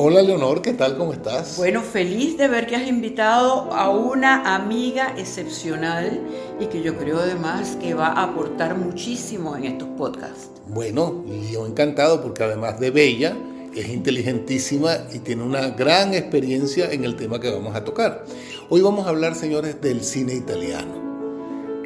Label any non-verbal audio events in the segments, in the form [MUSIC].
Hola Leonor, ¿qué tal? ¿Cómo estás? Bueno, feliz de ver que has invitado a una amiga excepcional y que yo creo además que va a aportar muchísimo en estos podcasts. Bueno, yo encantado porque además de bella, es inteligentísima y tiene una gran experiencia en el tema que vamos a tocar. Hoy vamos a hablar, señores, del cine italiano.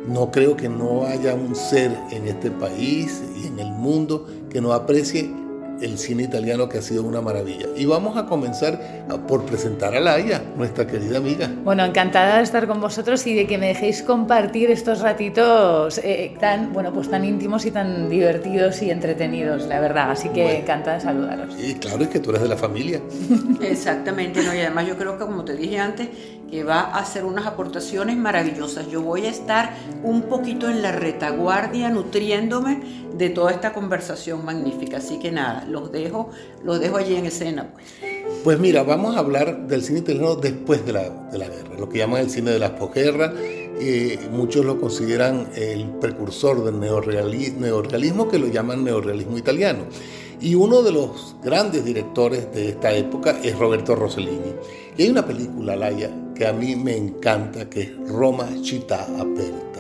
No creo que no haya un ser en este país y en el mundo que no aprecie el cine italiano que ha sido una maravilla. Y vamos a comenzar por presentar a Laia, nuestra querida amiga. Bueno, encantada de estar con vosotros y de que me dejéis compartir estos ratitos eh, tan, bueno, pues tan íntimos y tan divertidos y entretenidos, la verdad. Así que encantada de saludaros. Sí, claro, es que tú eres de la familia. [LAUGHS] Exactamente, ¿no? y además yo creo que como te dije antes, que va a hacer unas aportaciones maravillosas. Yo voy a estar un poquito en la retaguardia nutriéndome de toda esta conversación magnífica. Así que nada, los dejo, los dejo allí en escena. Pues. pues mira, vamos a hablar del cine italiano después de la, de la guerra, lo que llaman el cine de la posguerra. Eh, muchos lo consideran el precursor del neorrealismo, que lo llaman neorrealismo italiano. Y uno de los grandes directores de esta época es Roberto Rossellini. Y hay una película, Laia, que a mí me encanta, que es Roma Città Aperta,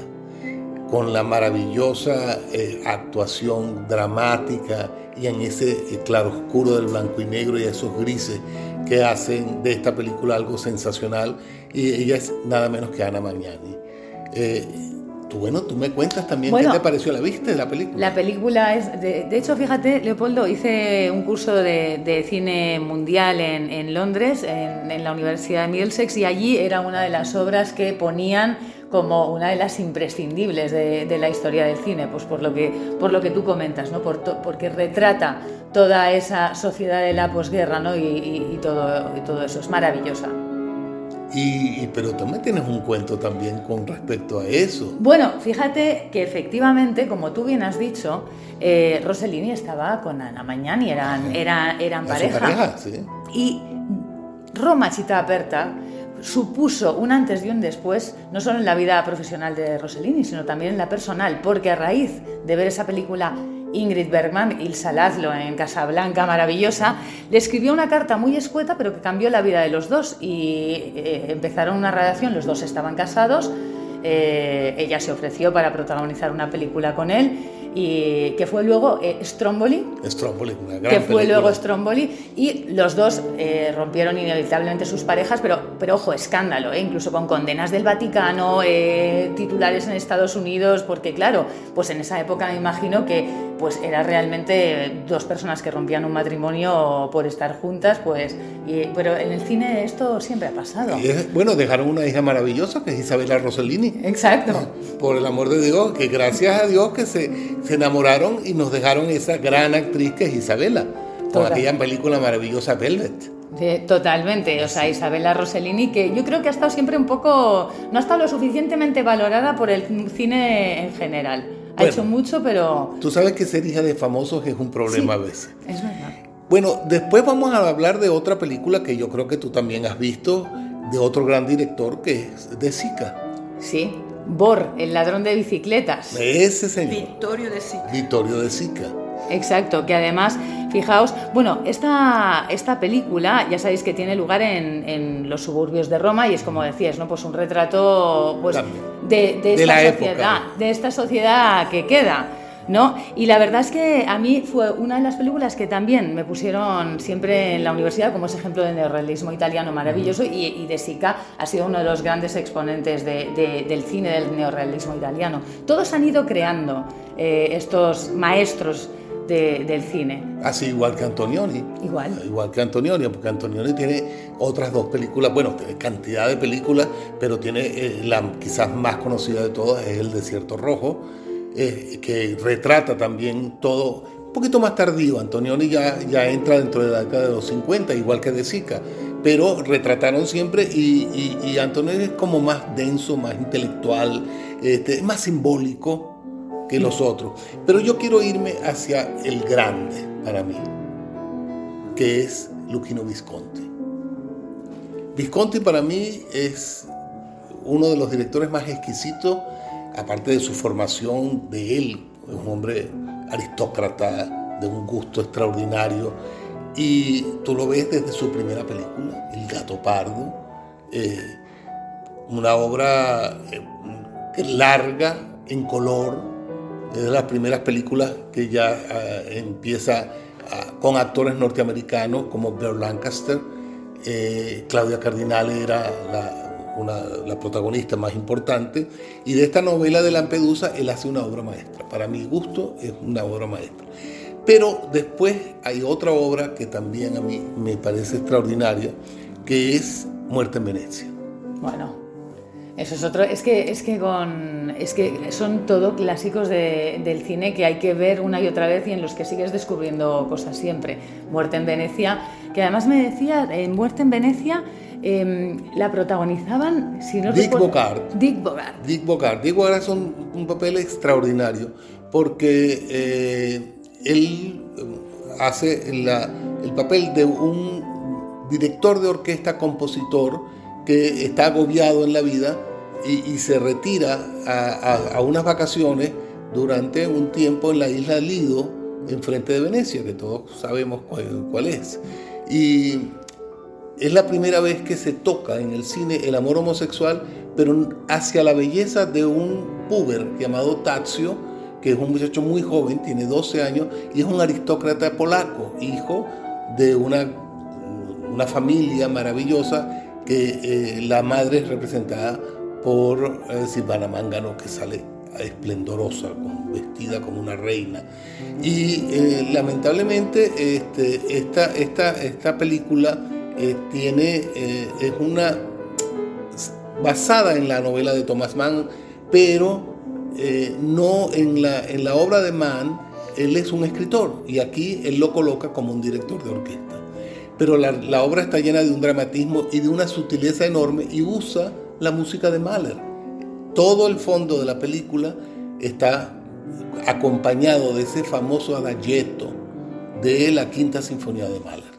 con la maravillosa eh, actuación dramática y en ese eh, claro oscuro del blanco y negro y esos grises que hacen de esta película algo sensacional. Y ella es nada menos que Ana Magnani. Eh, bueno, tú me cuentas también qué te pareció la vista de la película. La película es, de, hecho, fíjate, Leopoldo, hice un curso de, cine mundial en, Londres, en, la Universidad de Middlesex, y allí era una de las obras que ponían como una de las imprescindibles de, la historia del cine, pues por lo que, por lo que tú comentas, ¿no? Por porque retrata toda esa sociedad de la posguerra ¿no? y, todo, y todo eso, es maravillosa. Y, pero también tienes un cuento también con respecto a eso. Bueno, fíjate que efectivamente, como tú bien has dicho, eh, Rossellini estaba con Ana Mañani, eran, eran, eran pareja. pareja sí. Y Roma Città Aperta supuso un antes y un después, no solo en la vida profesional de Rossellini, sino también en la personal, porque a raíz de ver esa película Ingrid Bergman, Ilsa Laszlo en Casablanca, maravillosa, le escribió una carta muy escueta, pero que cambió la vida de los dos y eh, empezaron una relación, los dos estaban casados, eh, ella se ofreció para protagonizar una película con él y que fue luego eh, Stromboli, Stromboli una gran que fue luego Stromboli y los dos eh, rompieron inevitablemente sus parejas, pero, pero ojo, escándalo, incluso con condenas del Vaticano, titulares en Estados Unidos, porque claro, pues en esa época me imagino que pues era realmente dos personas que rompían un matrimonio por estar juntas, pues, pero en el cine esto siempre ha pasado. bueno, dejaron una hija maravillosa que es Isabela Rossellini Exacto. Por el amor de Dios, que gracias a Dios que se, se enamoraron y nos dejaron esa gran actriz que es Isabela, con aquella película maravillosa Velvet. totalmente, o sea, Isabela Rossellini, que yo creo que ha estado siempre un poco, no ha estado lo suficientemente valorada por el cine en general. Ha hecho mucho, pero... Tú sabes que ser hija de famosos es un problema a veces. Es verdad. Bueno, después vamos a hablar de otra película que yo creo que tú también has visto, de otro gran director que es de Zika. Sí, Bor, el ladrón de bicicletas. Ese señor. Vittorio de Sica. Vittorio de Sica. Exacto, que además, fijaos, bueno, esta, esta película ya sabéis que tiene lugar en, los suburbios de Roma y es como decías, ¿no? Pues un retrato pues, de, esta sociedad, de esta sociedad que queda. ¿no? Y la verdad es que a mí fue una de las películas que también me pusieron siempre en la universidad como ese ejemplo de neorrealismo italiano maravilloso y, De Sica ha sido uno de los grandes exponentes del cine del neorrealismo italiano. Todos han ido creando eh, estos maestros del cine. Así igual que Antonioni. Igual. Igual que Antonioni, porque Antonioni tiene otras dos películas, bueno, tiene cantidad de películas, pero tiene eh, la quizás más conocida de todas, es El Desierto Rojo, eh, que retrata también todo, un poquito más tardío, Antonioni ya, ya entra dentro de la década de los 50, igual que De Sica, pero retrataron siempre y, y, Antonioni es como más denso, más intelectual, este, más simbólico los otros. Pero yo quiero irme hacia el grande para mí, que es Luchino Visconti. Visconti para mí es uno de los directores más exquisitos aparte de su formación de él, es un hombre aristócrata, de un gusto extraordinario, Y tú lo ves desde su primera película, El gato pardo, eh, una obra eh, larga, en color, es de las primeras películas que ya eh, empieza ah, con actores norteamericanos como Burt Lancaster, Claudia Cardinale era la, la, protagonista más importante, y de esta novela de Lampedusa él hace una obra maestra. Para mi gusto es una obra maestra. Pero después hay otra obra que también a mí me parece extraordinaria, que es Muerte en Venecia. Bueno, eso es otro. Es que, es que, con, es que son todo clásicos del cine que hay que ver una y otra vez y en los que sigues descubriendo cosas siempre. Muerte en Venecia, que además me decía, en Muerte en Venecia em, la protagonizaban, si no Dick Bogart. Dick Bogart. Dick Bogart. Dick Bogart es un, papel extraordinario porque eh, él eh, hace el papel de un director de orquesta, compositor, que está agobiado en la vida y, se retira a, unas vacaciones durante un tiempo en la isla Lido, enfrente de Venecia, que todos sabemos cuál, es. Y es la primera vez que se toca en el cine el amor homosexual, pero hacia la belleza de un puber llamado Tazio, que es un muchacho muy joven, tiene 12 años, y es un aristócrata polaco, hijo de una, una familia maravillosa que eh, la madre es representada por eh, Silvana Mangano, que sale esplendorosa, vestida como una reina. Y eh, lamentablemente este, esta, película tiene, es una basada en la novela de Thomas Mann, pero no en la, en la obra de Mann, él es un escritor y aquí él lo coloca como un director de orquesta pero la, obra está llena de un dramatismo y de una sutileza enorme y usa la música de Mahler. Todo el fondo de la película está acompañado de ese famoso adagietto de la Quinta Sinfonía de Mahler.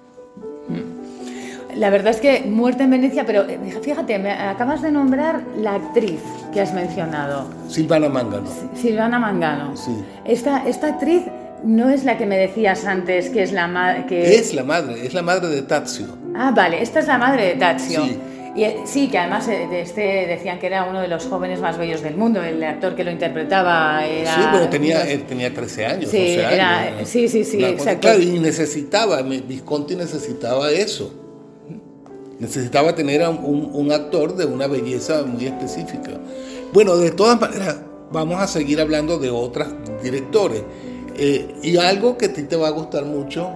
Mm. La verdad es que Muerte en Venecia, pero eh, fíjate, me acabas de nombrar la actriz que has mencionado. Silvana Mangano. Silvana Mangano. Sí. Esta, esta actriz no es la que me decías antes que es la madre. Que... Es la madre, es la madre de Tazio. Ah, vale, esta es la madre de Tazio. Sí. Y, eh, sí, que además eh, de este decían que era uno de los jóvenes más bellos del mundo, el actor que lo interpretaba era... Sí, pero tenía, tenía 13 años, sí, era, Sí, sí, sí, exacto. Claro, y necesitaba, Visconti necesitaba eso. Necesitaba tener a un, un actor de una belleza muy específica. Bueno, de todas maneras, vamos a seguir hablando de otros directores. Eh, y algo que a ti te va a gustar mucho,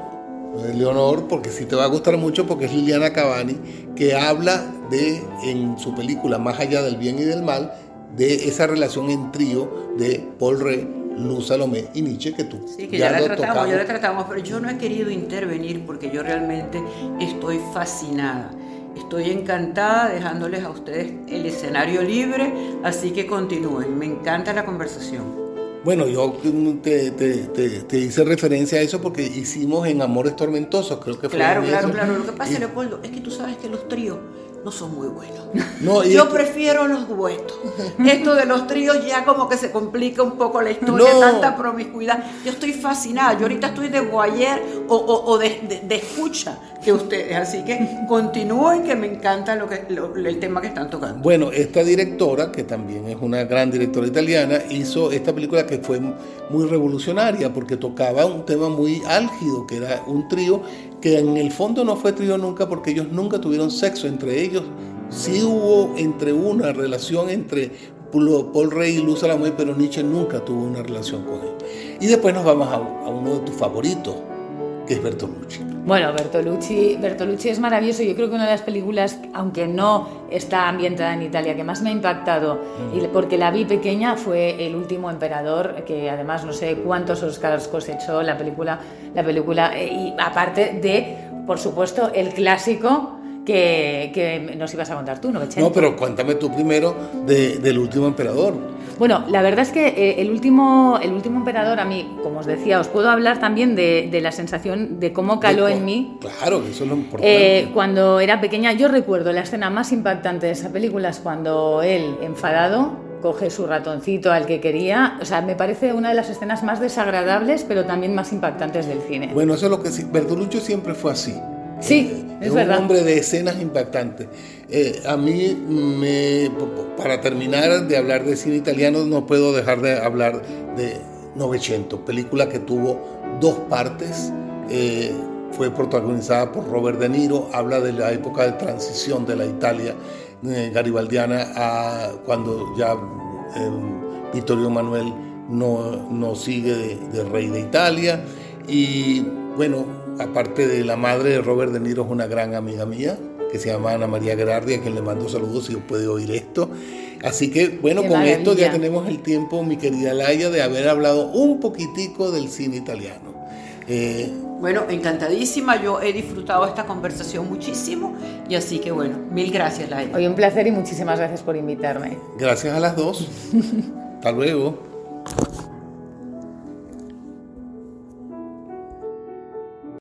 eh, Leonor, porque sí te va a gustar mucho, porque es Liliana Cavani, que habla de, en su película Más allá del bien y del mal, de esa relación en trío de Paul Rey, Luz Salomé y Nietzsche que tú. Sí, que ya, la tratamos, ya la tratamos, pero yo no he querido intervenir porque yo realmente estoy fascinada. Estoy encantada dejándoles a ustedes el escenario libre, así que continúen. Me encanta la conversación. Bueno, yo te, hice referencia a eso porque hicimos en Amores Tormentosos, creo que fue. Claro, claro, claro. Lo que pasa, Leopoldo, es que tú sabes que los tríos no son muy buenos. [LAUGHS] Yo prefiero los duetos. Esto de los tríos ya como que se complica un poco la historia, tanta promiscuidad. Yo estoy fascinada. Yo ahorita estoy de guayer o, de, escucha que ustedes. Así que continúen que me encanta lo que, el tema que están tocando. Bueno, esta directora, que también es una gran directora italiana, hizo esta película que fue muy revolucionaria porque tocaba un tema muy álgido, que era un trío que en el fondo no fue trío nunca porque ellos nunca tuvieron sexo entre ellos. Sí hubo entre una relación entre Paul Rey y Luz Salamuy, pero Nietzsche nunca tuvo una relación con él. Y después nos vamos a uno de tus favoritos, que es Bertolucci. Bueno, Bertolucci, Bertolucci es maravilloso. Yo creo que una de las películas, aunque no está ambientada en Italia, que más me ha impactado, y porque la vi pequeña, fue El último emperador, que además no sé cuántos Oscars cosechó la película, la película eh, y aparte de, por supuesto, el clásico que, que, nos ibas a contar tú, ¿no? No, pero cuéntame tú primero de, del último emperador. Bueno, la verdad es que eh, el, último, el último emperador, a mí, como os decía, os puedo hablar también de, de la sensación de cómo caló en mí. Claro, eso es lo importante. Eh, cuando era pequeña, yo recuerdo la escena más impactante de esa película es cuando él, enfadado, coge su ratoncito al que quería. O sea, me parece una de las escenas más desagradables, pero también más impactantes del cine. Bueno, eso es lo que. Bertolucci siempre fue así. Sí, eh, es, un hombre de escenas impactantes. Eh, a mí, me, para terminar de hablar de cine italiano, no puedo dejar de hablar de Novecento, película que tuvo dos partes. Eh, fue protagonizada por Robert De Niro, habla de la época de transición de la Italia garibaldiana a cuando ya Vittorio Manuel no, no sigue de, de rey de Italia. Y bueno, aparte de la madre de Robert De Niro, es una gran amiga mía, que se llama Ana María Gerardi, a quien le mando saludos si puede oír esto. Así que, bueno, con esto ya tenemos el tiempo, mi querida Laia, de haber hablado un poquitico del cine italiano. Eh, bueno, encantadísima, yo he disfrutado esta conversación muchísimo y así que bueno, mil gracias Laia. Hoy un placer y muchísimas gracias por invitarme. Gracias a las dos. [LAUGHS] Hasta luego.